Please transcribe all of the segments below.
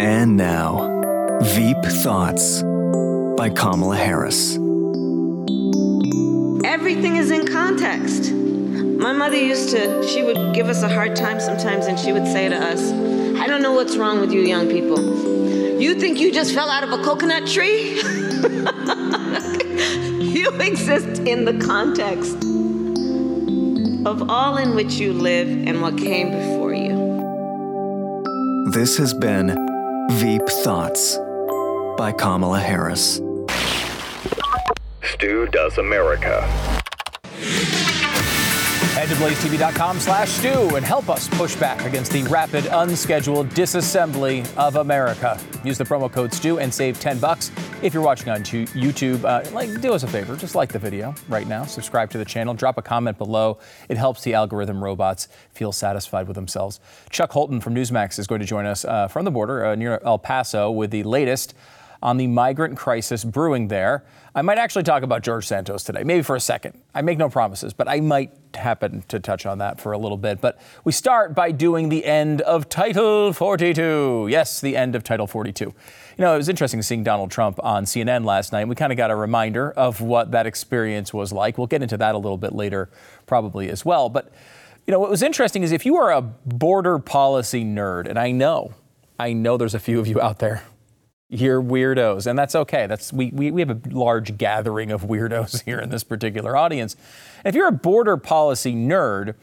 And now, Veep Thoughts by Kamala Harris. Everything is in context. My mother used to, she would give us a hard time sometimes, and she would say to us, I don't know what's wrong with you young people. You think you just fell out of a coconut tree? you exist in the context of all in which you live and what came before you. This has been Veep Thoughts by Kamala Harris. Stu Does America. Head to blazetv.com slash stu and help us push back against the rapid, unscheduled disassembly of America. Use the promo code STU and save 10 bucks. If you're watching on YouTube, uh, like, do us a favor, just like the video right now, subscribe to the channel, drop a comment below. It helps the algorithm robots feel satisfied with themselves. Chuck Holton from Newsmax is going to join us uh, from the border uh, near El Paso with the latest on the migrant crisis brewing there. I might actually talk about George Santos today, maybe for a second. I make no promises, but I might happen to touch on that for a little bit. But we start by doing the end of Title 42. Yes, the end of Title 42. You know, it was interesting seeing Donald Trump on CNN last night. We kind of got a reminder of what that experience was like. We'll get into that a little bit later, probably as well. But, you know, what was interesting is if you are a border policy nerd, and I know, I know there's a few of you out there you're weirdos, and that's okay. That's we, we, we have a large gathering of weirdos here in this particular audience. If you're a border policy nerd,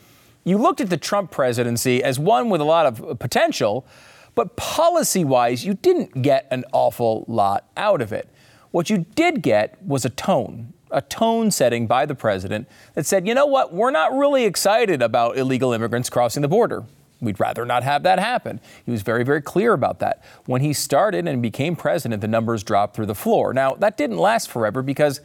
you looked at the Trump presidency as one with a lot of potential, but policy wise, you didn't get an awful lot out of it. What you did get was a tone, a tone setting by the president that said, you know what, we're not really excited about illegal immigrants crossing the border. We'd rather not have that happen. He was very, very clear about that. When he started and became president, the numbers dropped through the floor. Now, that didn't last forever because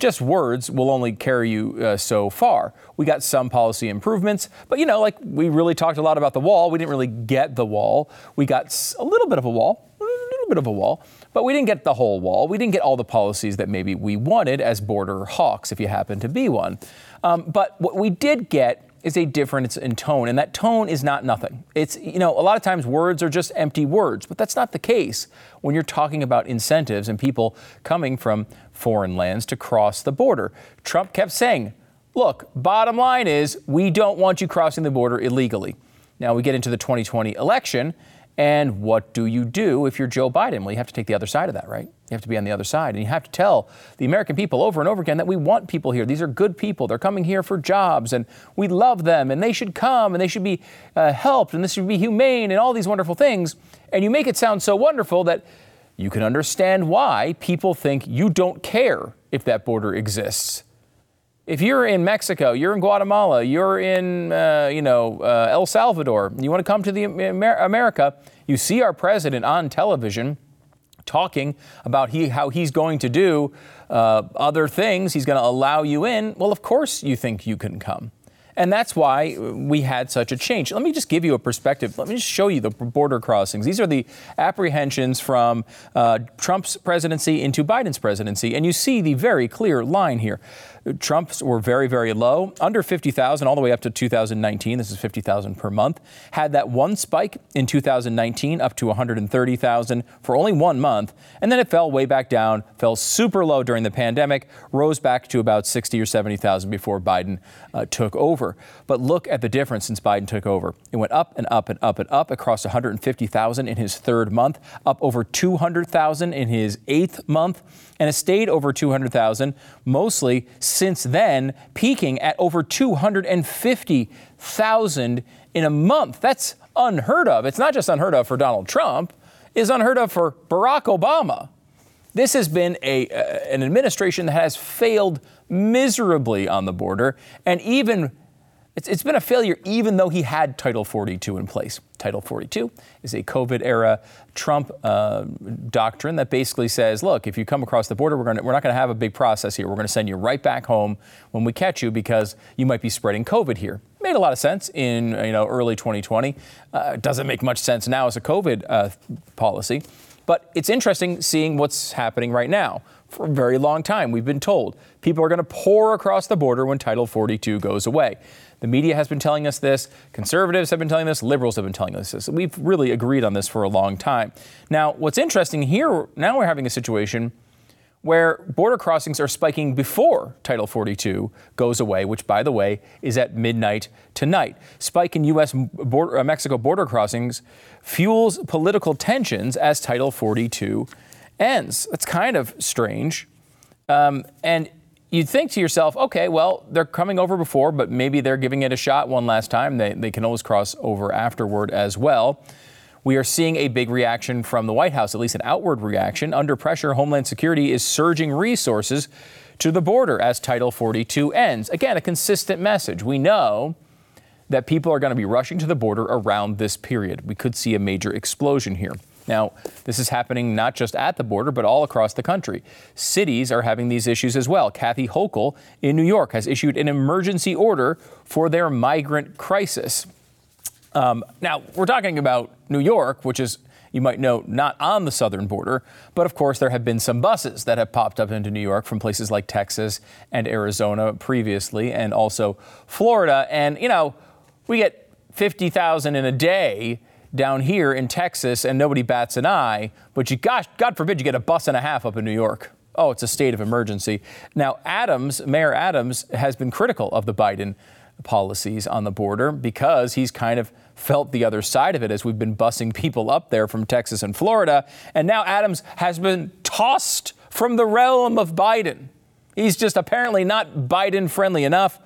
just words will only carry you uh, so far. We got some policy improvements, but you know, like we really talked a lot about the wall. We didn't really get the wall. We got a little bit of a wall, a little bit of a wall, but we didn't get the whole wall. We didn't get all the policies that maybe we wanted as border hawks, if you happen to be one. Um, but what we did get is a difference in tone, and that tone is not nothing. It's, you know, a lot of times words are just empty words, but that's not the case when you're talking about incentives and people coming from foreign lands to cross the border. Trump kept saying, look, bottom line is we don't want you crossing the border illegally. Now we get into the 2020 election, and what do you do if you're Joe Biden? Well, you have to take the other side of that, right? You have to be on the other side. And you have to tell the American people over and over again that we want people here. These are good people. They're coming here for jobs, and we love them, and they should come, and they should be uh, helped, and this should be humane, and all these wonderful things. And you make it sound so wonderful that you can understand why people think you don't care if that border exists. If you're in Mexico, you're in Guatemala, you're in, uh, you know, uh, El Salvador, you want to come to the Amer- America, you see our president on television talking about he, how he's going to do uh, other things, he's going to allow you in. Well, of course you think you can come. And that's why we had such a change. Let me just give you a perspective. Let me just show you the border crossings. These are the apprehensions from uh, Trump's presidency into Biden's presidency. And you see the very clear line here. Trump's were very, very low, under 50,000 all the way up to 2019. This is 50,000 per month. Had that one spike in 2019 up to 130,000 for only one month. And then it fell way back down, fell super low during the pandemic, rose back to about 60 or 70,000 before Biden uh, took over. But look at the difference since Biden took over. It went up and up and up and up across 150,000 in his third month, up over 200,000 in his eighth month and has stayed over 200,000 mostly since then, peaking at over 250,000 in a month. That's unheard of. It's not just unheard of for Donald Trump, it's unheard of for Barack Obama. This has been a, uh, an administration that has failed miserably on the border, and even it's, it's been a failure even though he had Title 42 in place. Title 42 is a COVID era Trump uh, doctrine that basically says, look, if you come across the border, we're, gonna, we're not going to have a big process here. We're going to send you right back home when we catch you because you might be spreading COVID here. Made a lot of sense in you know early 2020. Uh, doesn't make much sense now as a COVID uh, policy. But it's interesting seeing what's happening right now. For a very long time, we've been told people are going to pour across the border when Title 42 goes away. The media has been telling us this, conservatives have been telling us, liberals have been telling us this. We've really agreed on this for a long time. Now, what's interesting here, now we're having a situation where border crossings are spiking before Title 42 goes away, which, by the way, is at midnight tonight. Spike in U.S. Border, uh, Mexico border crossings fuels political tensions as Title 42 ends. That's kind of strange. Um, and you'd think to yourself, okay, well, they're coming over before, but maybe they're giving it a shot one last time. They, they can always cross over afterward as well. We are seeing a big reaction from the White House, at least an outward reaction. Under pressure, Homeland Security is surging resources to the border as Title 42 ends. Again, a consistent message. We know that people are going to be rushing to the border around this period. We could see a major explosion here. Now, this is happening not just at the border, but all across the country. Cities are having these issues as well. Kathy Hochul in New York has issued an emergency order for their migrant crisis. Um, now, we're talking about New York, which is, you might know, not on the southern border, but of course, there have been some buses that have popped up into New York from places like Texas and Arizona previously, and also Florida. And, you know, we get 50,000 in a day down here in Texas and nobody bats an eye, but you gosh, God forbid you get a bus and a half up in New York. Oh, it's a state of emergency. Now, Adams, Mayor Adams, has been critical of the Biden policies on the border because he's kind of felt the other side of it as we've been busing people up there from Texas and Florida. And now Adams has been tossed from the realm of Biden. He's just apparently not Biden friendly enough.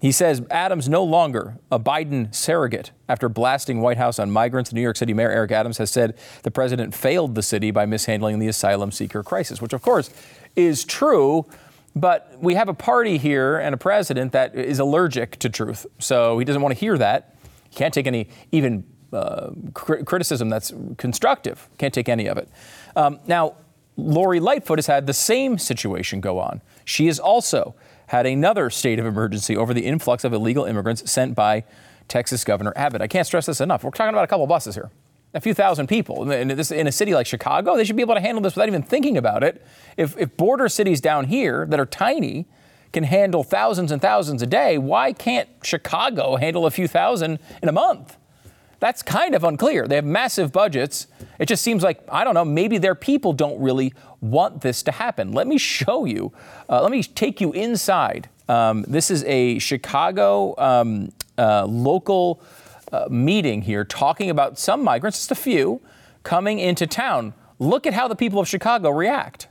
He says Adams no longer a Biden surrogate after blasting White House on migrants. New York City Mayor Eric Adams has said the president failed the city by mishandling the asylum seeker crisis, which of course is true. But we have a party here and a president that is allergic to truth. So he doesn't want to hear that. He can't take any even uh, cr- criticism that's constructive. Can't take any of it. Um, now, Lori Lightfoot has had the same situation go on. She is also had another state of emergency over the influx of illegal immigrants sent by Texas Governor Abbott. I can't stress this enough. We're talking about a couple buses here, a few thousand people. In, this, in a city like Chicago, they should be able to handle this without even thinking about it. If, if border cities down here that are tiny can handle thousands and thousands a day, why can't Chicago handle a few thousand in a month? That's kind of unclear. They have massive budgets. It just seems like, I don't know, maybe their people don't really want this to happen. Let me show you. Uh, let me take you inside. Um, this is a Chicago um, uh, local uh, meeting here talking about some migrants, just a few, coming into town. Look at how the people of Chicago react.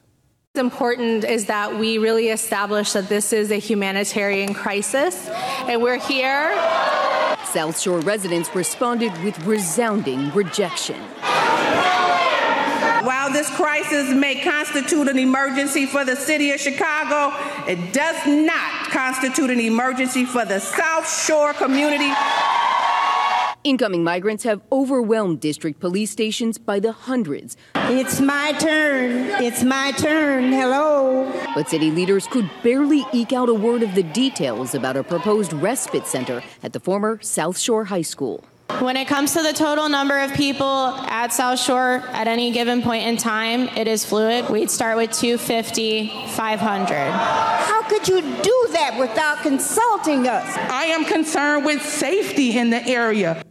What's important is that we really establish that this is a humanitarian crisis, and we're here South Shore residents responded with resounding rejection. While this crisis may constitute an emergency for the city of Chicago, it does not constitute an emergency for the South Shore community. Incoming migrants have overwhelmed district police stations by the hundreds. It's my turn. It's my turn. Hello. But city leaders could barely eke out a word of the details about a proposed respite center at the former South Shore High School. When it comes to the total number of people at South Shore at any given point in time, it is fluid. We'd start with 250, 500. How could you do that without consulting us? I am concerned with safety in the area.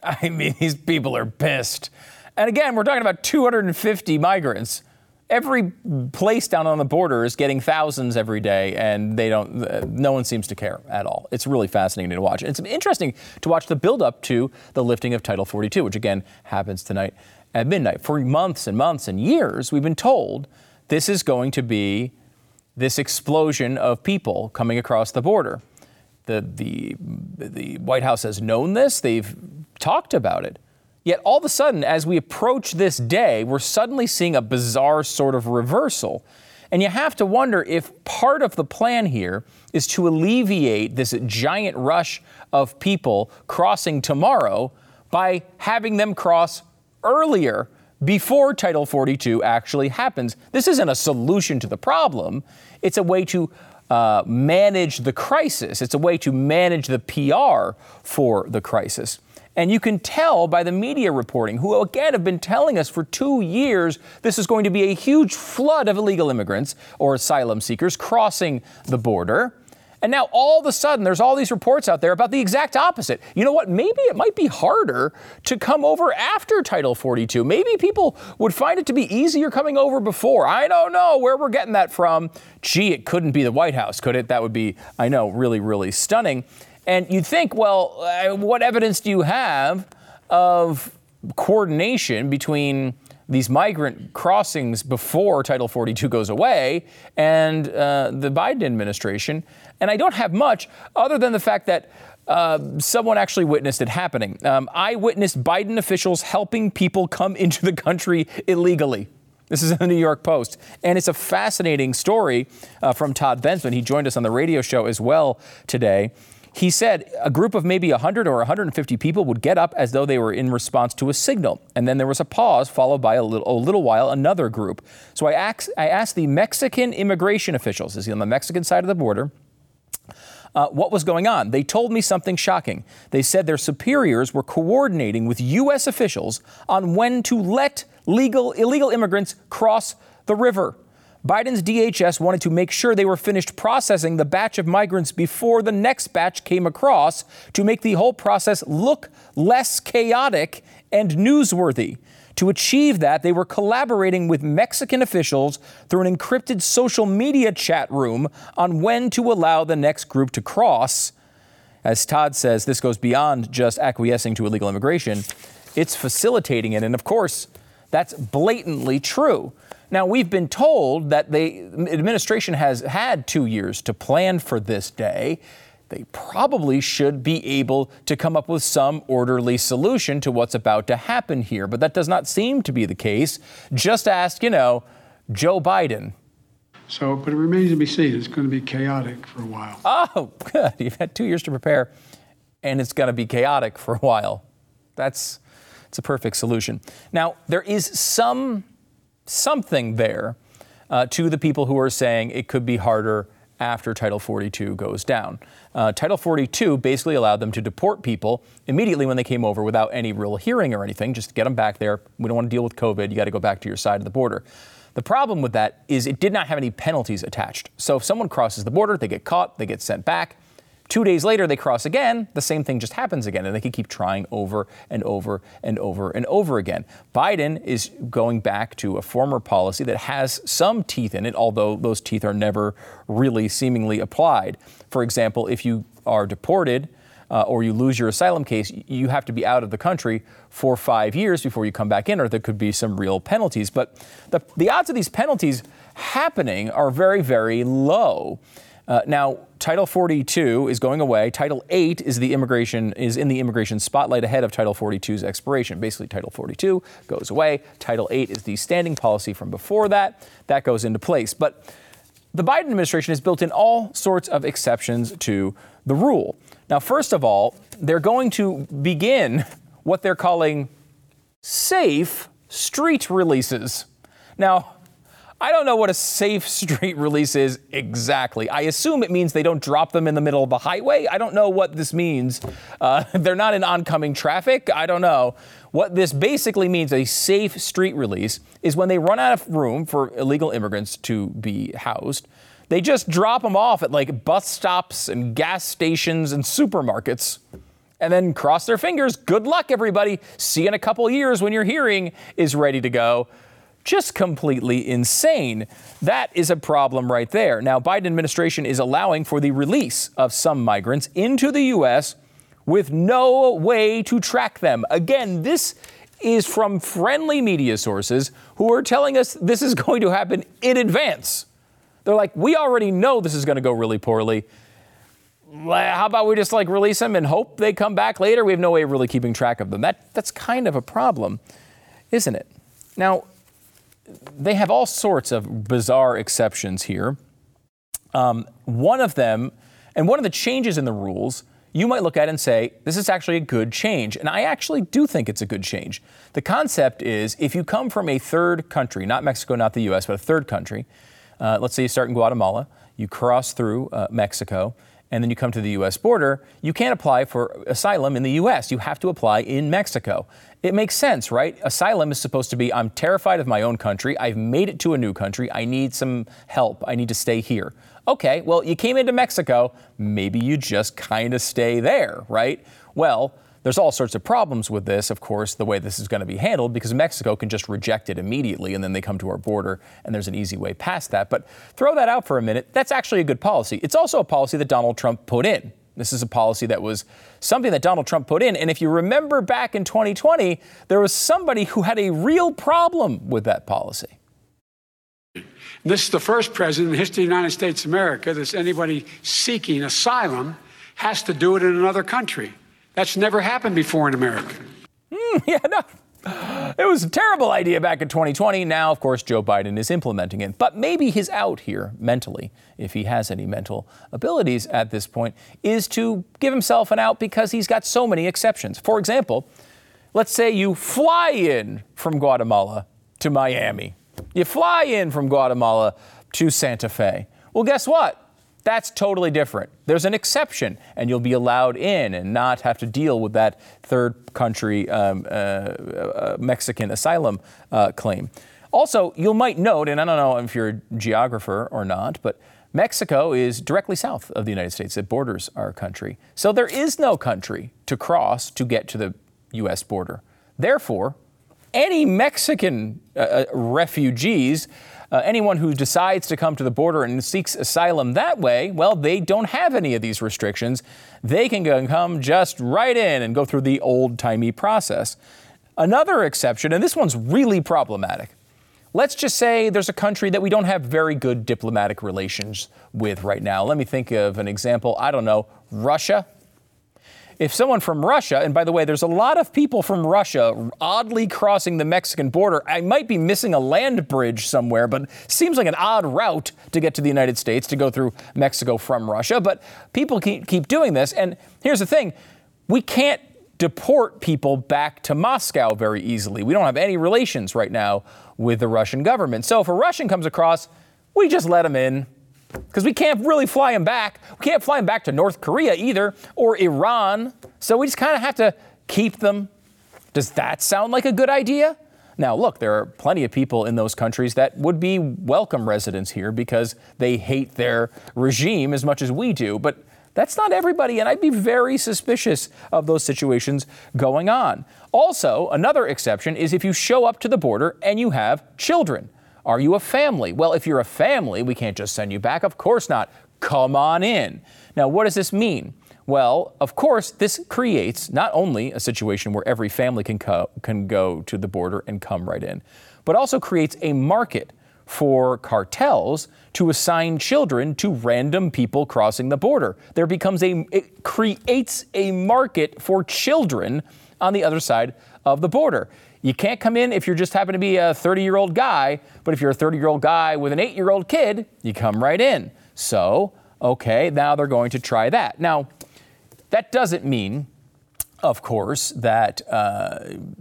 I mean, these people are pissed. And again, we're talking about 250 migrants. Every place down on the border is getting thousands every day, and they don't. No one seems to care at all. It's really fascinating to watch. It's interesting to watch the buildup to the lifting of Title 42, which again happens tonight at midnight. For months and months and years, we've been told this is going to be this explosion of people coming across the border. The, the, the White House has known this. They've talked about it. Yet all of a sudden, as we approach this day, we're suddenly seeing a bizarre sort of reversal. And you have to wonder if part of the plan here is to alleviate this giant rush of people crossing tomorrow by having them cross earlier before Title 42 actually happens. This isn't a solution to the problem, it's a way to uh, manage the crisis, it's a way to manage the PR for the crisis. And you can tell by the media reporting, who again have been telling us for two years this is going to be a huge flood of illegal immigrants or asylum seekers crossing the border. And now all of a sudden, there's all these reports out there about the exact opposite. You know what? Maybe it might be harder to come over after Title 42. Maybe people would find it to be easier coming over before. I don't know where we're getting that from. Gee, it couldn't be the White House, could it? That would be, I know, really, really stunning. And you'd think, well, what evidence do you have of coordination between these migrant crossings before Title 42 goes away and uh, the Biden administration? And I don't have much other than the fact that uh, someone actually witnessed it happening. Um, I witnessed Biden officials helping people come into the country illegally. This is in the New York Post. And it's a fascinating story uh, from Todd Bensman. He joined us on the radio show as well today. He said a group of maybe 100 or 150 people would get up as though they were in response to a signal. And then there was a pause, followed by a little, a little while another group. So I I asked the Mexican immigration officials, is he on the Mexican side of the border? Uh, what was going on. They told me something shocking. They said their superiors were coordinating with U.S. officials on when to let legal illegal immigrants cross the river. Biden's DHS wanted to make sure they were finished processing the batch of migrants before the next batch came across to make the whole process look less chaotic and newsworthy. To achieve that, they were collaborating with Mexican officials through an encrypted social media chat room on when to allow the next group to cross. As Todd says, this goes beyond just acquiescing to illegal immigration, it's facilitating it. And of course, that's blatantly true. Now, we've been told that the administration has had two years to plan for this day. They probably should be able to come up with some orderly solution to what's about to happen here, but that does not seem to be the case. Just ask, you know, Joe Biden. So, but it remains to be seen. It's going to be chaotic for a while. Oh, good. You've had two years to prepare, and it's going to be chaotic for a while. That's it's a perfect solution. Now, there is some something there uh, to the people who are saying it could be harder after Title 42 goes down. Uh, Title 42 basically allowed them to deport people immediately when they came over without any real hearing or anything, just get them back there. We don't want to deal with COVID. You got to go back to your side of the border. The problem with that is it did not have any penalties attached. So if someone crosses the border, they get caught, they get sent back. Two days later, they cross again, the same thing just happens again, and they can keep trying over and over and over and over again. Biden is going back to a former policy that has some teeth in it, although those teeth are never really seemingly applied. For example, if you are deported, uh, or you lose your asylum case, you have to be out of the country for five years before you come back in, or there could be some real penalties. But the, the odds of these penalties happening are very, very low. Uh, now, Title 42 is going away. Title 8 is the immigration is in the immigration spotlight ahead of Title 42's expiration. Basically, Title 42 goes away. Title 8 is the standing policy from before that. That goes into place. But the Biden administration has built in all sorts of exceptions to the rule. Now, first of all, they're going to begin what they're calling safe street releases. Now, I don't know what a safe street release is exactly. I assume it means they don't drop them in the middle of a highway. I don't know what this means. Uh, they're not in oncoming traffic. I don't know. What this basically means, a safe street release, is when they run out of room for illegal immigrants to be housed, they just drop them off at like bus stops and gas stations and supermarkets and then cross their fingers. Good luck, everybody. See you in a couple years when your hearing is ready to go just completely insane. That is a problem right there. Now, Biden administration is allowing for the release of some migrants into the U.S. with no way to track them. Again, this is from friendly media sources who are telling us this is going to happen in advance. They're like, we already know this is going to go really poorly. How about we just like release them and hope they come back later? We have no way of really keeping track of them. That that's kind of a problem, isn't it? Now, they have all sorts of bizarre exceptions here. Um, one of them, and one of the changes in the rules, you might look at and say, this is actually a good change. And I actually do think it's a good change. The concept is if you come from a third country, not Mexico, not the US, but a third country, uh, let's say you start in Guatemala, you cross through uh, Mexico, and then you come to the US border, you can't apply for asylum in the US. You have to apply in Mexico. It makes sense, right? Asylum is supposed to be I'm terrified of my own country. I've made it to a new country. I need some help. I need to stay here. Okay, well, you came into Mexico. Maybe you just kind of stay there, right? Well, there's all sorts of problems with this, of course, the way this is going to be handled, because Mexico can just reject it immediately and then they come to our border and there's an easy way past that. But throw that out for a minute. That's actually a good policy. It's also a policy that Donald Trump put in. This is a policy that was something that Donald Trump put in. And if you remember back in 2020, there was somebody who had a real problem with that policy. This is the first president in the history of the United States of America that anybody seeking asylum has to do it in another country. That's never happened before in America. Mm, yeah, no. It was a terrible idea back in 2020. Now, of course, Joe Biden is implementing it. But maybe his out here mentally, if he has any mental abilities at this point, is to give himself an out because he's got so many exceptions. For example, let's say you fly in from Guatemala to Miami. You fly in from Guatemala to Santa Fe. Well, guess what? That's totally different. There's an exception, and you'll be allowed in and not have to deal with that third country um, uh, uh, Mexican asylum uh, claim. Also, you might note, and I don't know if you're a geographer or not, but Mexico is directly south of the United States. It borders our country. So there is no country to cross to get to the U.S. border. Therefore, any Mexican uh, uh, refugees, uh, anyone who decides to come to the border and seeks asylum that way, well, they don't have any of these restrictions. They can go and come just right in and go through the old timey process. Another exception, and this one's really problematic. Let's just say there's a country that we don't have very good diplomatic relations with right now. Let me think of an example. I don't know, Russia if someone from Russia, and by the way, there's a lot of people from Russia oddly crossing the Mexican border. I might be missing a land bridge somewhere, but seems like an odd route to get to the United States to go through Mexico from Russia. But people keep, keep doing this. And here's the thing we can't deport people back to Moscow very easily. We don't have any relations right now with the Russian government. So if a Russian comes across, we just let him in because we can't really fly them back. We can't fly them back to North Korea either or Iran. So we just kind of have to keep them. Does that sound like a good idea? Now, look, there are plenty of people in those countries that would be welcome residents here because they hate their regime as much as we do. But that's not everybody, and I'd be very suspicious of those situations going on. Also, another exception is if you show up to the border and you have children. Are you a family? Well, if you're a family, we can't just send you back. Of course not. Come on in. Now, what does this mean? Well, of course, this creates not only a situation where every family can, co- can go to the border and come right in, but also creates a market for cartels to assign children to random people crossing the border. There becomes a, it creates a market for children on the other side of the border. You can't come in if you're just happen to be a 30 year old guy, but if you're a 30 year old guy with an eight year old kid, you come right in. So, okay, now they're going to try that. Now, that doesn't mean, of course, that uh,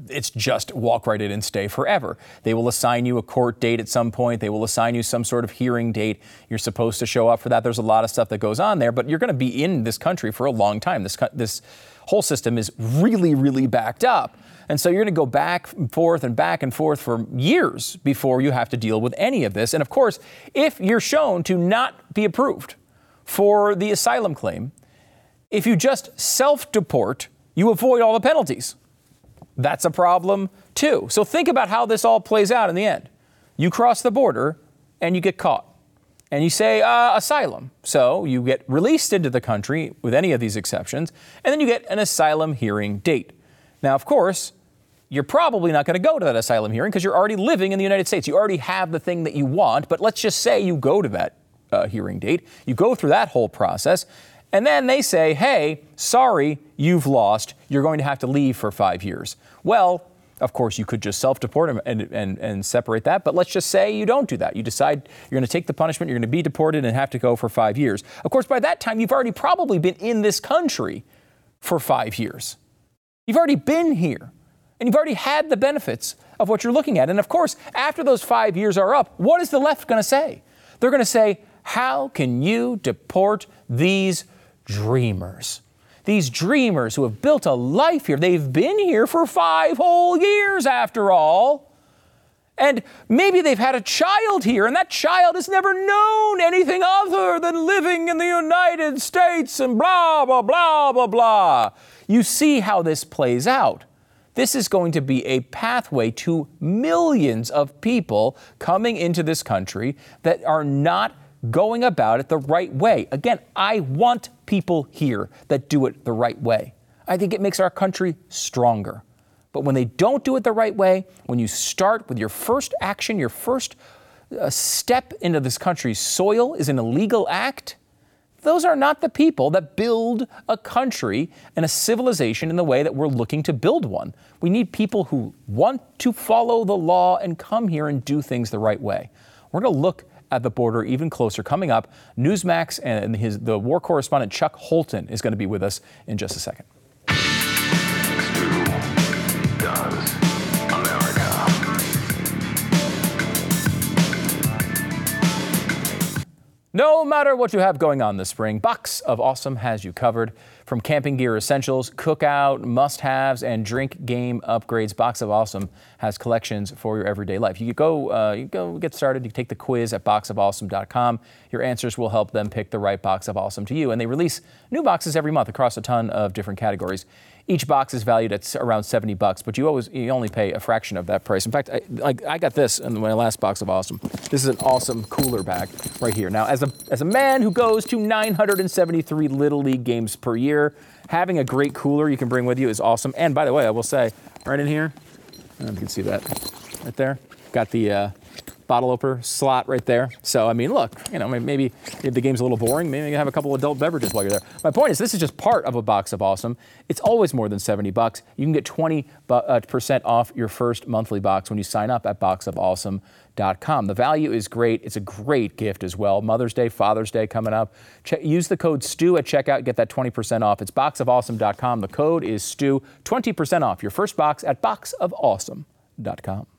it's just walk right in and stay forever. They will assign you a court date at some point. They will assign you some sort of hearing date. You're supposed to show up for that. There's a lot of stuff that goes on there, but you're going to be in this country for a long time. This, this whole system is really, really backed up. And so you're going to go back and forth and back and forth for years before you have to deal with any of this. And of course, if you're shown to not be approved for the asylum claim, if you just self deport, you avoid all the penalties. That's a problem too. So think about how this all plays out in the end. You cross the border and you get caught. And you say uh, asylum. So you get released into the country with any of these exceptions, and then you get an asylum hearing date. Now, of course, you're probably not going to go to that asylum hearing because you're already living in the United States. You already have the thing that you want. But let's just say you go to that uh, hearing date, you go through that whole process, and then they say, hey, sorry, you've lost. You're going to have to leave for five years. Well, Of course, you could just self deport and, and, and, and, separate that, but let's just say you don't do that. You decide you're going to take the punishment, you're going to be deported and have to go for five years. Of course, by that time, you've already probably been in this country for five years. You've already been here, and you've already had the benefits of what you're looking at. And of course, after those five years are up, what is the left going to say? They're going to say, How can you deport these dreamers? These dreamers who have built a life here, they've been here for five whole years after all. And maybe they've had a child here, and that child has never known anything other than living in the United States and blah, blah, blah, blah, blah. You see how this plays out. This is going to be a pathway to millions of people coming into this country that are not going about it the right way. Again, I want people here that do it the right way. I think it makes our country stronger. But when they don't do it the right way, when you start with your first action, your first uh, step into this country's soil is an illegal act, those are not the people that build a country and a civilization in the way that we're looking to build one. We need people who want to follow the law and come here and do things the right way. We're going to look at the border even closer. Coming up, Newsmax and his, the war correspondent Chuck Holton is going to be with us in just a second. No matter what you have going on this spring, Box of Awesome has you covered. From camping gear essentials, cookout, must haves, and drink game upgrades, Box of Awesome has collections for your everyday life. You go, uh, you go get started. You take the quiz at boxofawesome.com. Your answers will help them pick the right Box of Awesome to you. And they release new boxes every month across a ton of different categories. Each box is valued at around 70 bucks, but you always you only pay a fraction of that price. In fact, I, like I got this in my last box of awesome. This is an awesome cooler bag right here. Now, as a as a man who goes to 973 little league games per year, having a great cooler you can bring with you is awesome. And by the way, I will say, right in here, you can see that right there. Got the uh, bottle opener slot right there. So, I mean, look, you know, maybe if the game's a little boring, maybe you have a couple adult beverages while you're there. My point is, this is just part of a box of awesome. It's always more than 70 bucks. You can get 20% uh, off your first monthly box when you sign up at boxofawesome.com. The value is great. It's a great gift as well. Mother's Day, Father's Day coming up. use the code STU at checkout, get that 20% off. It's boxofawesome.com. The code is STU, 20% off your first box at boxofawesome.com.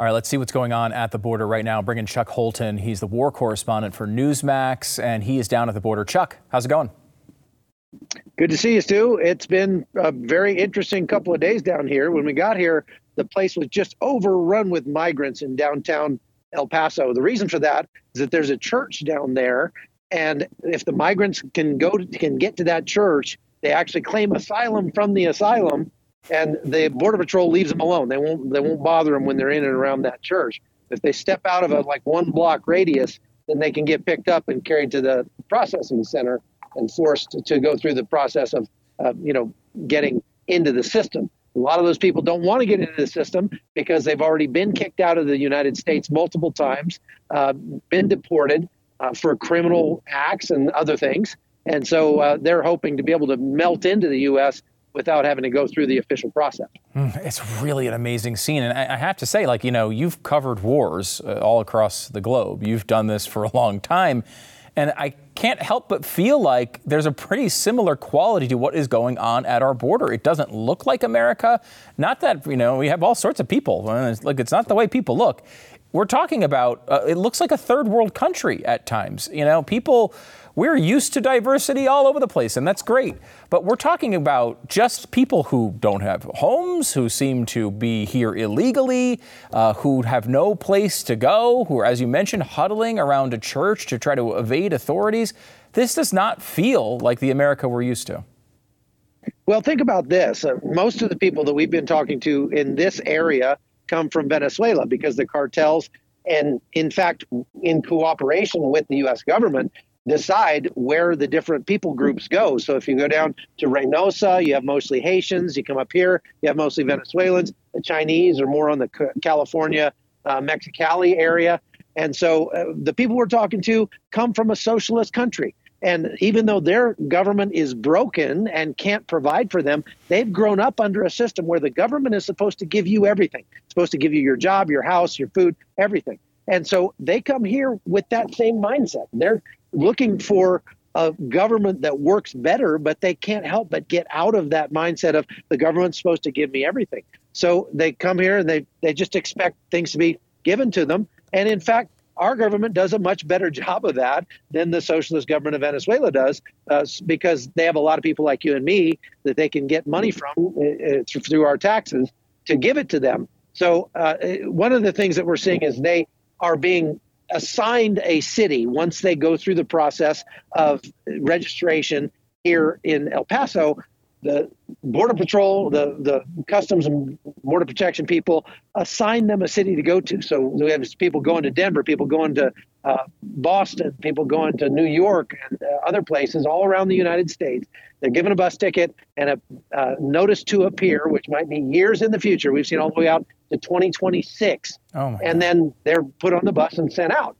All right, let's see what's going on at the border right now. Bringing Chuck Holton. He's the war correspondent for Newsmax, and he is down at the border. Chuck, how's it going? Good to see you, Stu. It's been a very interesting couple of days down here. When we got here, the place was just overrun with migrants in downtown El Paso. The reason for that is that there's a church down there, and if the migrants can go to, can get to that church, they actually claim asylum from the asylum and the border patrol leaves them alone. They won't they won't bother them when they're in and around that church. If they step out of a like one block radius, then they can get picked up and carried to the processing center and forced to, go through the process of uh, you know getting into the system. A lot of those people don't want to get into the system because they've already been kicked out of the United States multiple times, uh, been deported uh, for criminal acts and other things. And so uh, they're hoping to be able to melt into the U.S without having to go through the official process. Hmm, it's really an amazing scene. And I have to say, like, you know, you've covered wars uh, all across the globe. You've done this for a long time. And I can't help but feel like there's a pretty similar quality to what is going on at our border. It doesn't look like America. Not that, you know, we have all sorts of people. Like, it's not the way people look. We're talking about, uh, it looks like a third world country at times. You know, people we're used to diversity all over the place, and that's great. But we're talking about just people who don't have homes, who seem to be here illegally, uh, who have no place to go, who are, as you mentioned, huddling around a church to try to evade authorities. This does not feel like the America we're used to. Well, think about this. Uh, most of the people that we've been talking to in this area come from Venezuela because the cartels, and in fact, in cooperation with the U.S. government, decide where the different people groups go. So if you go down to Reynosa, you have mostly Haitians. You come up here, you have mostly Venezuelans. The Chinese are more on the California, uh, Mexicali area. And so uh, the people we're talking to come from a socialist country. And even though their government is broken and can't provide for them, they've grown up under a system where the government is supposed to give you everything. It's supposed to give you your job, your house, your food, everything. And so they come here with that same mindset. They're looking for a government that works better, but they can't help but get out of that mindset of the government's supposed to give me everything. So they come here and they, they just expect things to be given to them. And in fact, our government does a much better job of that than the socialist government of Venezuela does, uh, because they have a lot of people like you and me that they can get money from uh, uh through our taxes to give it to them. So uh, one of the things that we're seeing is they are being assigned a city once they go through the process of registration here in El Paso the border patrol, the the customs and border protection people assign them a city to go to. So we have people going to Denver, people going to uh, Boston, people going to New York and uh, other places all around the United States. They're given a bus ticket and a uh, notice to appear, which might be years in the future. We've seen all the way out to 2026, oh and then they're put on the bus and sent out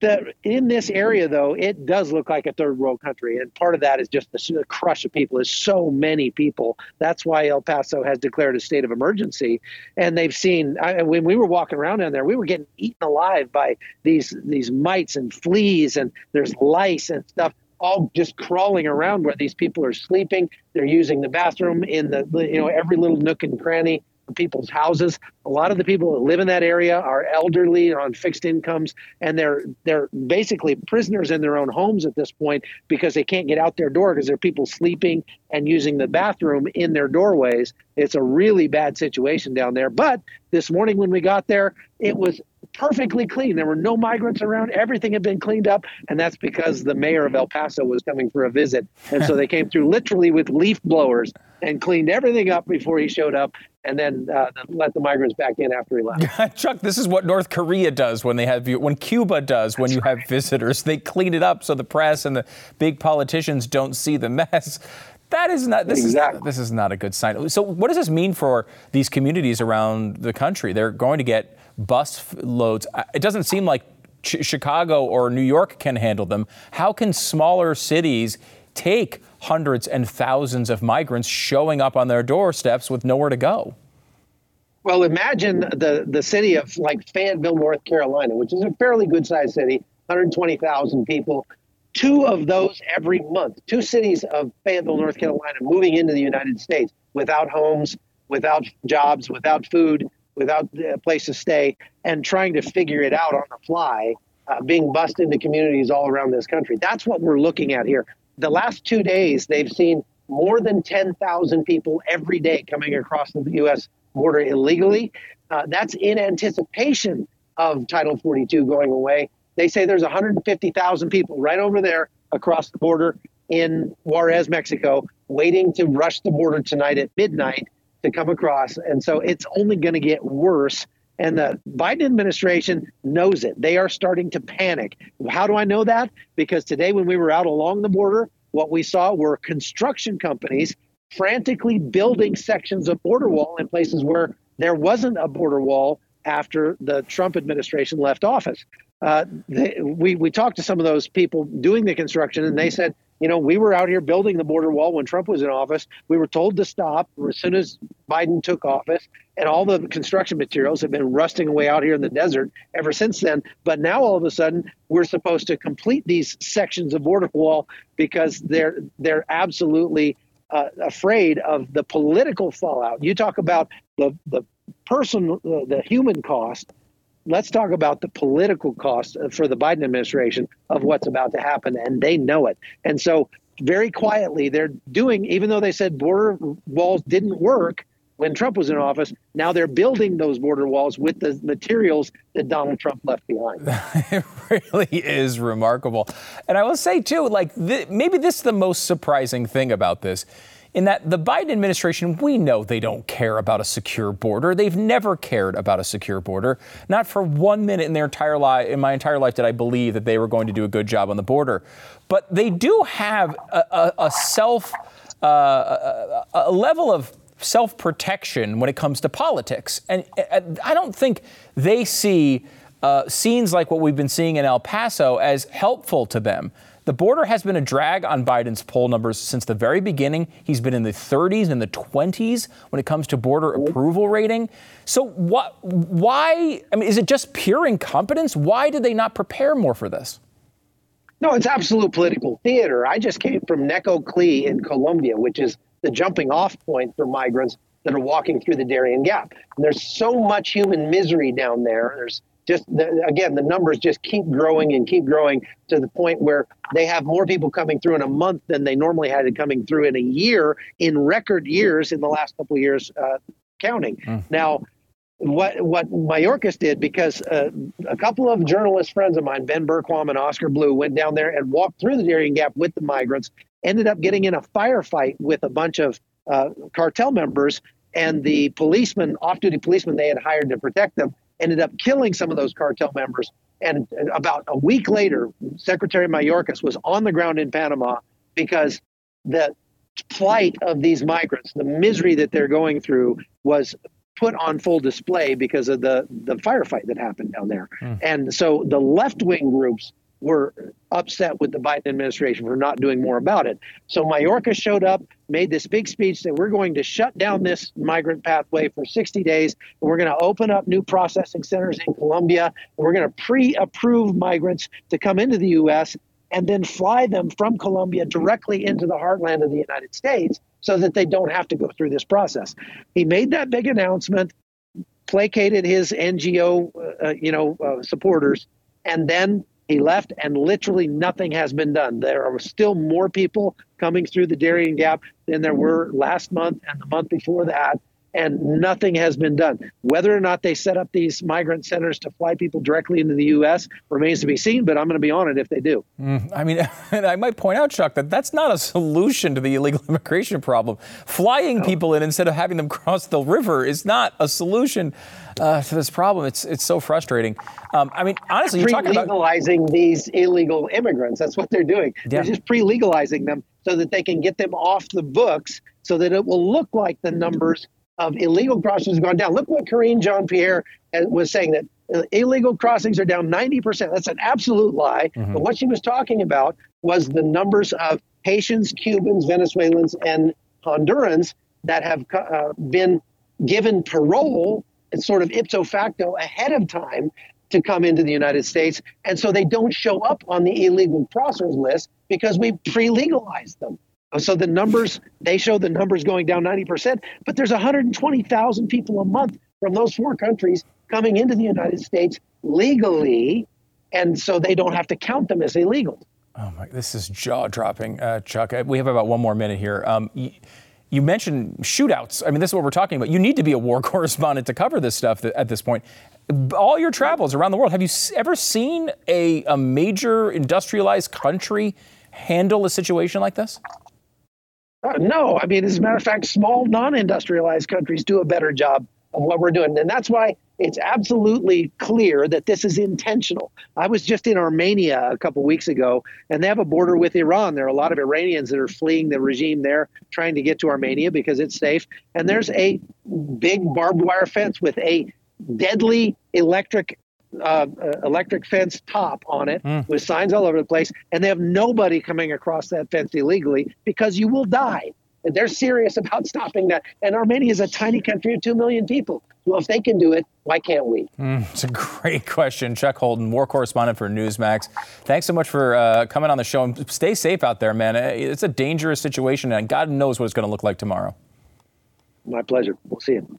the, in this area, though, it does look like a third world country, and part of that is just the, the crush of people. Is so many people. That's why El Paso has declared a state of emergency, and they've seen. I, when we were walking around down there, we were getting eaten alive by these these mites and fleas, and there's lice and stuff all just crawling around where these people are sleeping. They're using the bathroom in the you know every little nook and cranny people's houses. A lot of the people that live in that area are elderly on fixed incomes, and they're they're basically prisoners in their own homes at this point because they can't get out their door because there are people sleeping and using the bathroom in their doorways. It's a really bad situation down there. But this morning when we got there, it was perfectly clean. There were no migrants around. Everything had been cleaned up, and that's because the mayor of El Paso was coming for a visit, and so they came through literally with leaf blowers and cleaned everything up before he showed up and then uh, let the migrants back in after he left. Chuck, this is what North Korea does when they have you, when Cuba does when you right. have visitors. They clean it up so the press and the big politicians don't see the mess. That is not this exactly. is this is not a good sign. So what does this mean for these communities around the country? They're going to get bus loads. It doesn't seem like Ch- Chicago or New York can handle them. How can smaller cities take hundreds and thousands of migrants showing up on their doorsteps with nowhere to go. Well, imagine the, the city of like Fayetteville, North Carolina, which is a fairly good sized city, 120,000 people. Two of those every month, two cities of Fayetteville, North Carolina, moving into the United States without homes, without jobs, without food, without a place to stay, and trying to figure it out on the fly, uh, being bussed into communities all around this country. That's what we're looking at here the last two days, they've seen more than 10,000 people every day coming across the U.S. border illegally. Uh, that's in anticipation of Title 42 going away. They say there's 150,000 people right over there across the border in Juarez, Mexico, waiting to rush the border tonight at midnight to come across. And so it's only going to get worse. And the Biden administration knows it. They are starting to panic. How do I know that? Because today, when we were out along the border, what we saw were construction companies frantically building sections of border wall in places where there wasn't a border wall after the Trump administration left office. Uh, they, we, we talked to some of those people doing the construction, and they said you know, we were out here building the border wall when Trump was in office. We were told to stop as soon as Biden took office, and all the construction materials have been rusting away out here in the desert ever since then. But now all of a sudden, we're supposed to complete these sections of border wall because they're they're absolutely uh, afraid of the political fallout. You talk about the the person, the human cost let's talk about the political cost for the Biden administration of what's about to happen, and they know it. And so, very quietly, they're doing, even though they said border walls didn't work when Trump was in office, now they're building those border walls with the materials that Donald Trump left behind. it really is remarkable. And I will say, too, like, th- maybe this is the most surprising thing about this in that the Biden administration, we know they don't care about a secure border. They've never cared about a secure border. Not for one minute in their entire life, in my entire life, did I believe that they were going to do a good job on the border. But they do have a, a, a self, uh, a, a level of self protection when it comes to politics. And I don't think they see uh, scenes like what we've been seeing in El Paso as helpful to them. The border has been a drag on Biden's poll numbers since the very beginning. He's been in the 30s and the 20s when it comes to border approval rating. So what why I mean is it just pure incompetence? Why did they not prepare more for this? No, it's absolute political theater. I just came from Neco Necoclí in Colombia, which is the jumping off point for migrants that are walking through the Darien Gap. And there's so much human misery down there. There's just the, again, the numbers just keep growing and keep growing to the point where they have more people coming through in a month than they normally had coming through in a year in record years in the last couple of years uh, counting. Mm. Now, what what Mayorkas did because uh, a couple of journalist friends of mine, Ben Bergquam and Oscar Blue, went down there and walked through the Darien Gap with the migrants. Ended up getting in a firefight with a bunch of uh, cartel members and the policemen, off-duty policemen they had hired to protect them, ended up killing some of those cartel members. And about a week later, Secretary Mayorkas was on the ground in Panama because the plight of these migrants, the misery that they're going through, was put on full display because of the the firefight that happened down there. Mm. And so the left wing groups were upset with the Biden administration for not doing more about it. So Mayorkas showed up, made this big speech that we're going to shut down this migrant pathway for 60 days. And we're going to open up new processing centers in Colombia. And we're going to pre-approve migrants to come into the U.S. and then fly them from Colombia directly into the heartland of the United States so that they don't have to go through this process. He made that big announcement, placated his NGO, uh, you know, uh, supporters, and then he left, and literally nothing has been done. There are still more people coming through the Darien Gap than there were last month and the month before that, and nothing has been done. Whether or not they set up these migrant centers to fly people directly into the U.S. remains to be seen, but I'm going to be on it if they do. Mm, I mean, I might point out, Chuck, that that's not a solution to the illegal immigration problem. Flying no. people in instead of having them cross the river is not a solution uh, to this problem. It's it's so frustrating. Um, I mean, honestly, you're talking about legalizing these illegal immigrants. That's what they're doing. Yeah. They're just pre-legalizing them so that they can get them off the books, so that it will look like the numbers of illegal crossings have gone down. Look what Karine Jean Pierre uh, was saying that uh, illegal crossings are down 90%. That's an absolute lie. Mm-hmm. But what she was talking about was the numbers of Haitians, Cubans, Venezuelans, and Hondurans that have uh, been given parole sort of ipso facto ahead of time to come into the United States. And so they don't show up on the illegal crossers list because we pre legalized them. So the numbers, they show the numbers going down 90%, but there's 120,000 people a month from those four countries coming into the United States legally. And so they don't have to count them as illegal. Oh my, this is jaw dropping, uh, Chuck. We have about one more minute here. Um, you mentioned shootouts. I mean, this is what we're talking about. You need to be a war correspondent to cover this stuff at this point. All your travels around the world, have you ever seen a, a major industrialized country handle a situation like this? Uh, no. I mean, as a matter of fact, small non industrialized countries do a better job of what we're doing. And that's why it's absolutely clear that this is intentional. I was just in Armenia a couple weeks ago, and they have a border with Iran. There are a lot of Iranians that are fleeing the regime there, trying to get to Armenia because it's safe. And there's a big barbed wire fence with a deadly electric uh, uh, electric fence top on it mm. with signs all over the place, and they have nobody coming across that fence illegally because you will die. And they're serious about stopping that. And Armenia is a tiny country of 2 million people. Well, if they can do it, why can't we? Mm, it's a great question. Chuck Holton, war correspondent for Newsmax. Thanks so much for uh, coming on the show. And stay safe out there, man. It's a dangerous situation, and God knows what it's going to look like tomorrow. My pleasure. We'll see you.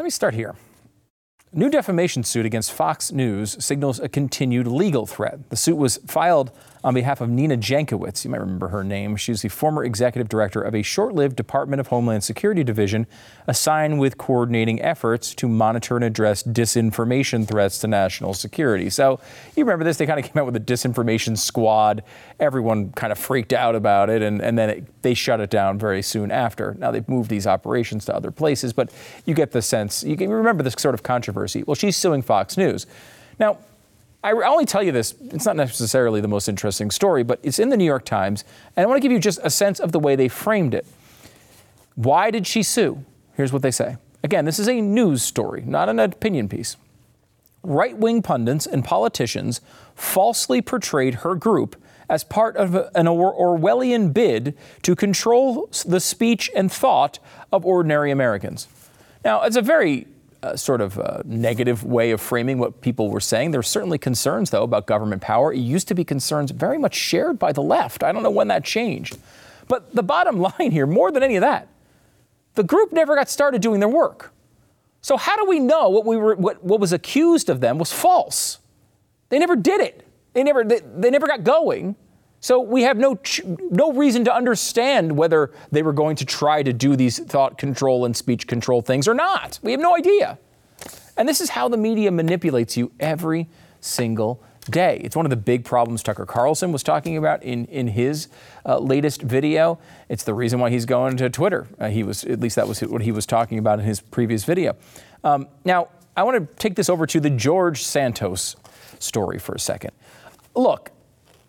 Let me start here. A new defamation suit against Fox News signals a continued legal threat. The suit was filed on behalf of Nina Jankowicz. You might remember her name. She's the former executive director of a short lived Department of Homeland Security division assigned with coordinating efforts to monitor and address disinformation threats to national security. So you remember this? They kind of came out with a disinformation squad. Everyone kind of freaked out about it, and, and then it, they shut it down very soon after. Now they've moved these operations to other places, but you get the sense. You can remember this sort of controversy. Well, she's suing Fox News. Now, I only tell you this, it's not necessarily the most interesting story, but it's in the New York Times, and I want to give you just a sense of the way they framed it. Why did she sue? Here's what they say. Again, this is a news story, not an opinion piece. Right wing pundits and politicians falsely portrayed her group as part of an Orwellian bid to control the speech and thought of ordinary Americans. Now, it's a very sort of uh, negative way of framing what people were saying. There are certainly concerns, though, about government power. It used to be concerns very much shared by the left. I don't know when that changed. But the bottom line here, more than any of that, the group never got started doing their work. So how do we know what we were what, what was accused of them was false? They never did it. They never they, they never got going. So we have no no reason to understand whether they were going to try to do these thought control and speech control things or not. We have no idea. And this is how the media manipulates you every single day. It's one of the big problems Tucker Carlson was talking about in, in his uh, latest video. It's the reason why he's going to Twitter. Uh, he was, at least that was what he was talking about in his previous video. Um, now, I want to take this over to the George Santos story for a second. Look,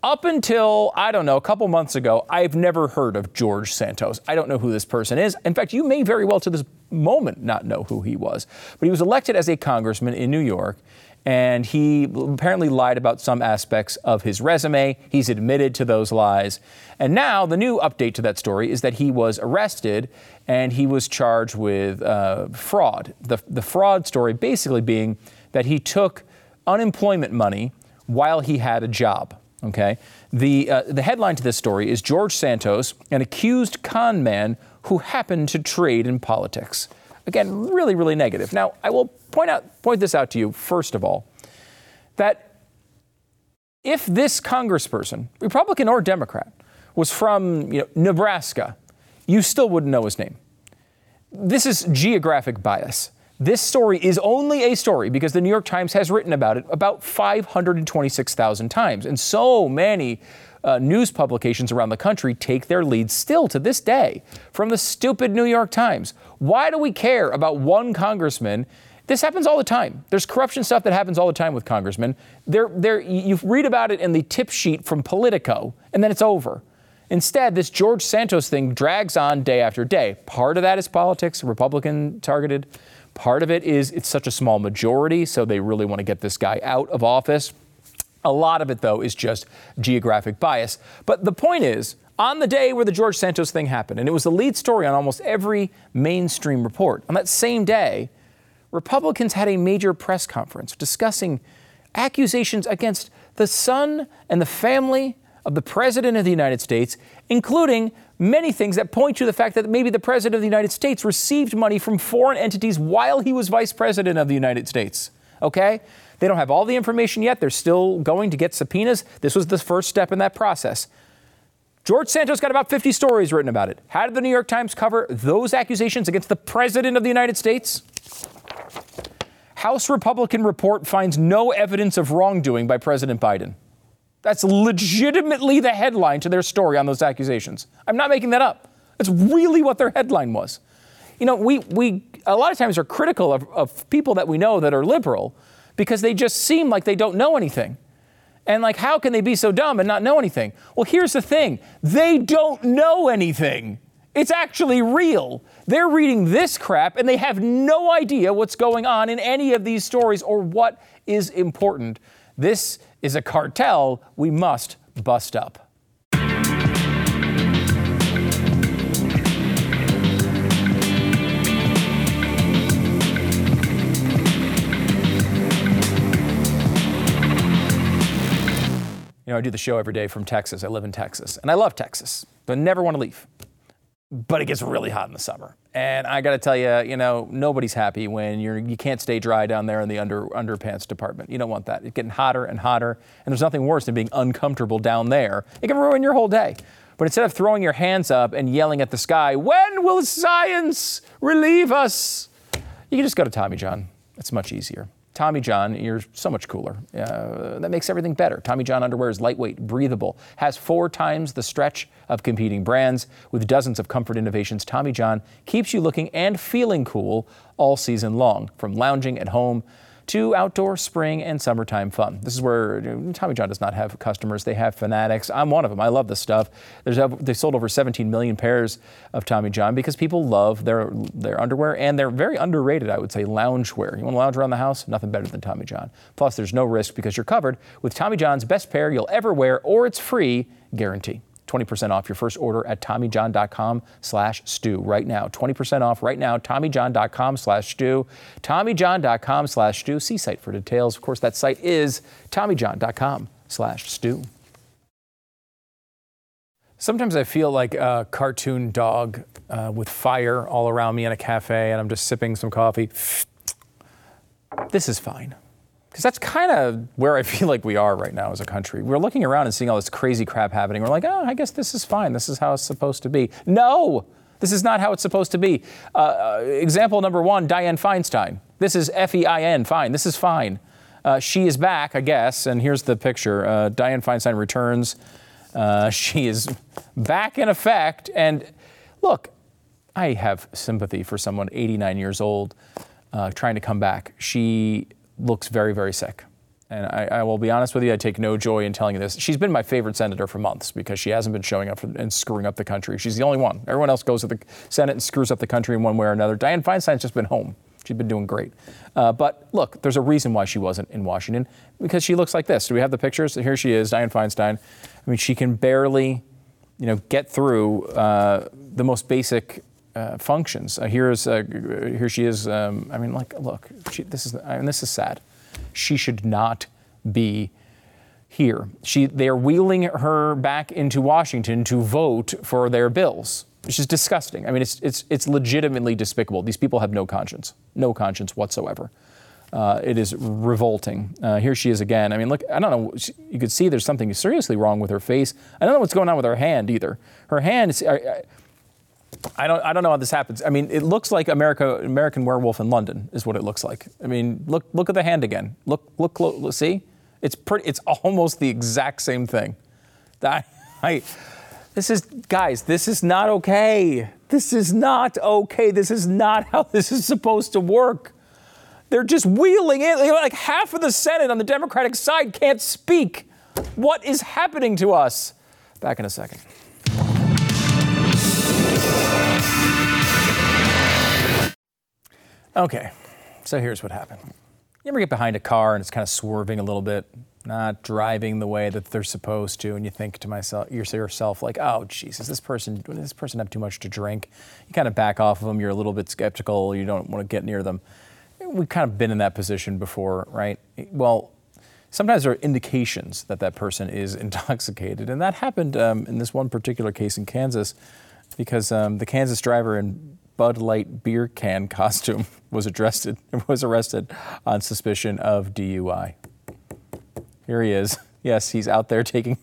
up until, I don't know, a couple months ago, I've never heard of George Santos. I don't know who this person is. In fact, you may very well to this moment not know who he was. But he was elected as a congressman in New York, and he apparently lied about some aspects of his resume. He's admitted to those lies. And now the new update to that story is that he was arrested and he was charged with uh, fraud. The, the fraud story basically being that he took unemployment money while he had a job. Okay. The, uh, the headline to this story is George Santos, an accused con man who happened to trade in politics. Again, really, really negative. Now, I will point out, point this out to you first of all, that if this congressperson, Republican or Democrat, was from you know, Nebraska, you still wouldn't know his name. This is geographic bias. This story is only a story because the New York Times has written about it about 526,000 times. And so many uh, news publications around the country take their lead still to this day from the stupid New York Times. Why do we care about one congressman? This happens all the time. There's corruption stuff that happens all the time with congressmen. They're, they're, you read about it in the tip sheet from Politico, and then it's over. Instead, this George Santos thing drags on day after day. Part of that is politics, Republican targeted. Part of it is it's such a small majority, so they really want to get this guy out of office. A lot of it, though, is just geographic bias. But the point is, on the day where the George Santos thing happened, and it was the lead story on almost every mainstream report, on that same day, Republicans had a major press conference discussing accusations against the son and the family of the President of the United States, including many things that point to the fact that maybe the President of the United States received money from foreign entities while he was Vice President of the United States. Okay? They don't have all the information yet. They're still going to get subpoenas. This was the first step in that process. George Santos got about 50 stories written about it. How did the New York Times cover those accusations against the President of the United States? House Republican report finds no evidence of wrongdoing by President Biden. That's legitimately the headline to their story on those accusations. I'm not making that up. That's really what their headline was. You know, we, we a lot of times are critical of, of people that we know that are liberal because they just seem like they don't know anything. And like, how can they be so dumb and not know anything? Well, here's the thing they don't know anything. It's actually real. They're reading this crap and they have no idea what's going on in any of these stories or what is important. This is a cartel we must bust up. You know, I do the show every day from Texas. I live in Texas, and I love Texas, but never want to leave. But it gets really hot in the summer, and I got to tell you, you know, nobody's happy when you're you can't stay dry down there in the under underpants department. You don't want that. It's getting hotter and hotter, and there's nothing worse than being uncomfortable down there. It can ruin your whole day. But instead of throwing your hands up and yelling at the sky, when will science relieve us? You can just go to Tommy John. It's much easier. Tommy John, you're so much cooler. Uh, that makes everything better. Tommy John underwear is lightweight, breathable, has four times the stretch of competing brands. With dozens of comfort innovations, Tommy John keeps you looking and feeling cool all season long, from lounging at home to outdoor spring and summertime fun. This is where Tommy John does not have customers; they have fanatics. I'm one of them. I love this stuff. There's they sold over 17 million pairs of Tommy John because people love their their underwear and they're very underrated. I would say loungewear. You want to lounge around the house? Nothing better than Tommy John. Plus, there's no risk because you're covered with Tommy John's best pair you'll ever wear, or it's free guarantee. 20% off your first order at TommyJohn.com slash stu right now. 20% off right now, TommyJohn.com slash stu. TommyJohn.com slash stu. See site for details. Of course, that site is TommyJohn.com slash stu. Sometimes I feel like a cartoon dog uh, with fire all around me in a cafe and I'm just sipping some coffee. This is fine. Because that's kind of where I feel like we are right now as a country. We're looking around and seeing all this crazy crap happening. We're like, oh, I guess this is fine. This is how it's supposed to be. No, this is not how it's supposed to be. Uh, uh, example number one Dianne Feinstein. This is F E I N, fine. This is fine. Uh, she is back, I guess, and here's the picture. Uh, Dianne Feinstein returns. Uh, she is back in effect. And look, I have sympathy for someone 89 years old uh, trying to come back. She looks very, very sick. And I, I, will be honest with you, I take no joy in telling you this. She's been my favorite senator for months because she hasn't been showing up for, and screwing up the country. She's the only one. Everyone else goes to the Senate and screws up the country in one way or another. Dianne Feinstein's just been home. She's been doing great. Uh, but look, there's a reason why she wasn't in Washington because she looks like this. Do we have the pictures? Here she is, Dianne Feinstein. I mean, she can barely, you know, get through uh, the most basic uh, functions. Uh, here's uh, here she is. Um, I mean, like, look, she, this is I mean, this is sad. She should not be here. She they are wheeling her back into Washington to vote for their bills, which is disgusting. I mean, it's it's it's legitimately despicable. These people have no conscience, no conscience whatsoever. Uh, it is revolting. Uh, here she is again. I mean, look, I don't know. You could see there's something seriously wrong with her face. I don't know what's going on with her hand either. Her hand is. I, I don't, I don't know how this happens. I mean, it looks like America, American Werewolf in London is what it looks like. I mean, look, look at the hand again. Look, look, look see? It's pretty, it's almost the exact same thing. I, I, this is, guys, this is not okay. This is not okay. This is not how this is supposed to work. They're just wheeling in. Like half of the Senate on the Democratic side can't speak. What is happening to us? Back in a second. Okay, so here's what happened. You ever get behind a car and it's kind of swerving a little bit, not driving the way that they're supposed to, and you think to myself, yourself, like, "Oh, Jesus, this person, this person have too much to drink?" You kind of back off of them. You're a little bit skeptical. You don't want to get near them. We've kind of been in that position before, right? Well, sometimes there are indications that that person is intoxicated, and that happened um, in this one particular case in Kansas, because um, the Kansas driver in Bud Light beer can costume was arrested was arrested on suspicion of DUI. Here he is. Yes, he's out there taking.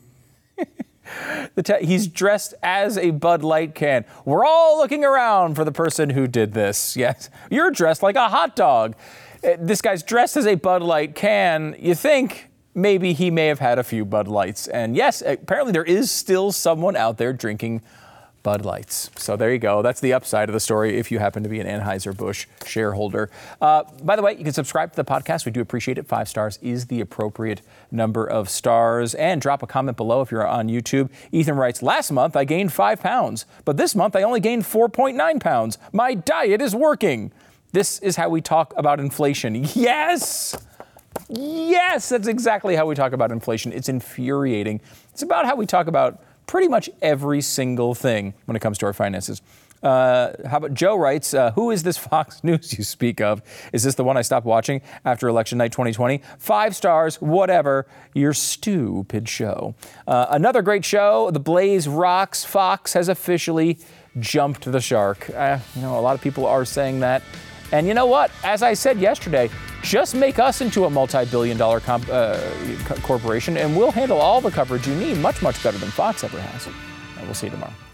the te- he's dressed as a Bud Light can. We're all looking around for the person who did this. Yes, you're dressed like a hot dog. Uh, this guy's dressed as a Bud Light can. You think maybe he may have had a few Bud Lights. And yes, apparently there is still someone out there drinking Bud Lights. So there you go. That's the upside of the story if you happen to be an Anheuser-Busch shareholder. Uh, by the way, you can subscribe to the podcast. We do appreciate it. Five stars is the appropriate number of stars. And drop a comment below if you're on YouTube. Ethan writes, last month I gained five pounds, but this month I only gained 4.9 pounds. My diet is working. This is how we talk about inflation. Yes! Yes, that's exactly how we talk about inflation. It's infuriating. It's about how we talk about pretty much every single thing when it comes to our finances. Uh, how about Joe writes, uh, Who is this Fox News you speak of? Is this the one I stopped watching after election night 2020? Five stars, whatever. Your stupid show. Uh, another great show. The Blaze rocks. Fox has officially jumped the shark. Uh, you know, a lot of people are saying that. And you know what? As I said yesterday, just make us into a multi billion dollar comp, uh, corporation and we'll handle all the coverage you need much, much better than Fox ever has. And we'll see you tomorrow.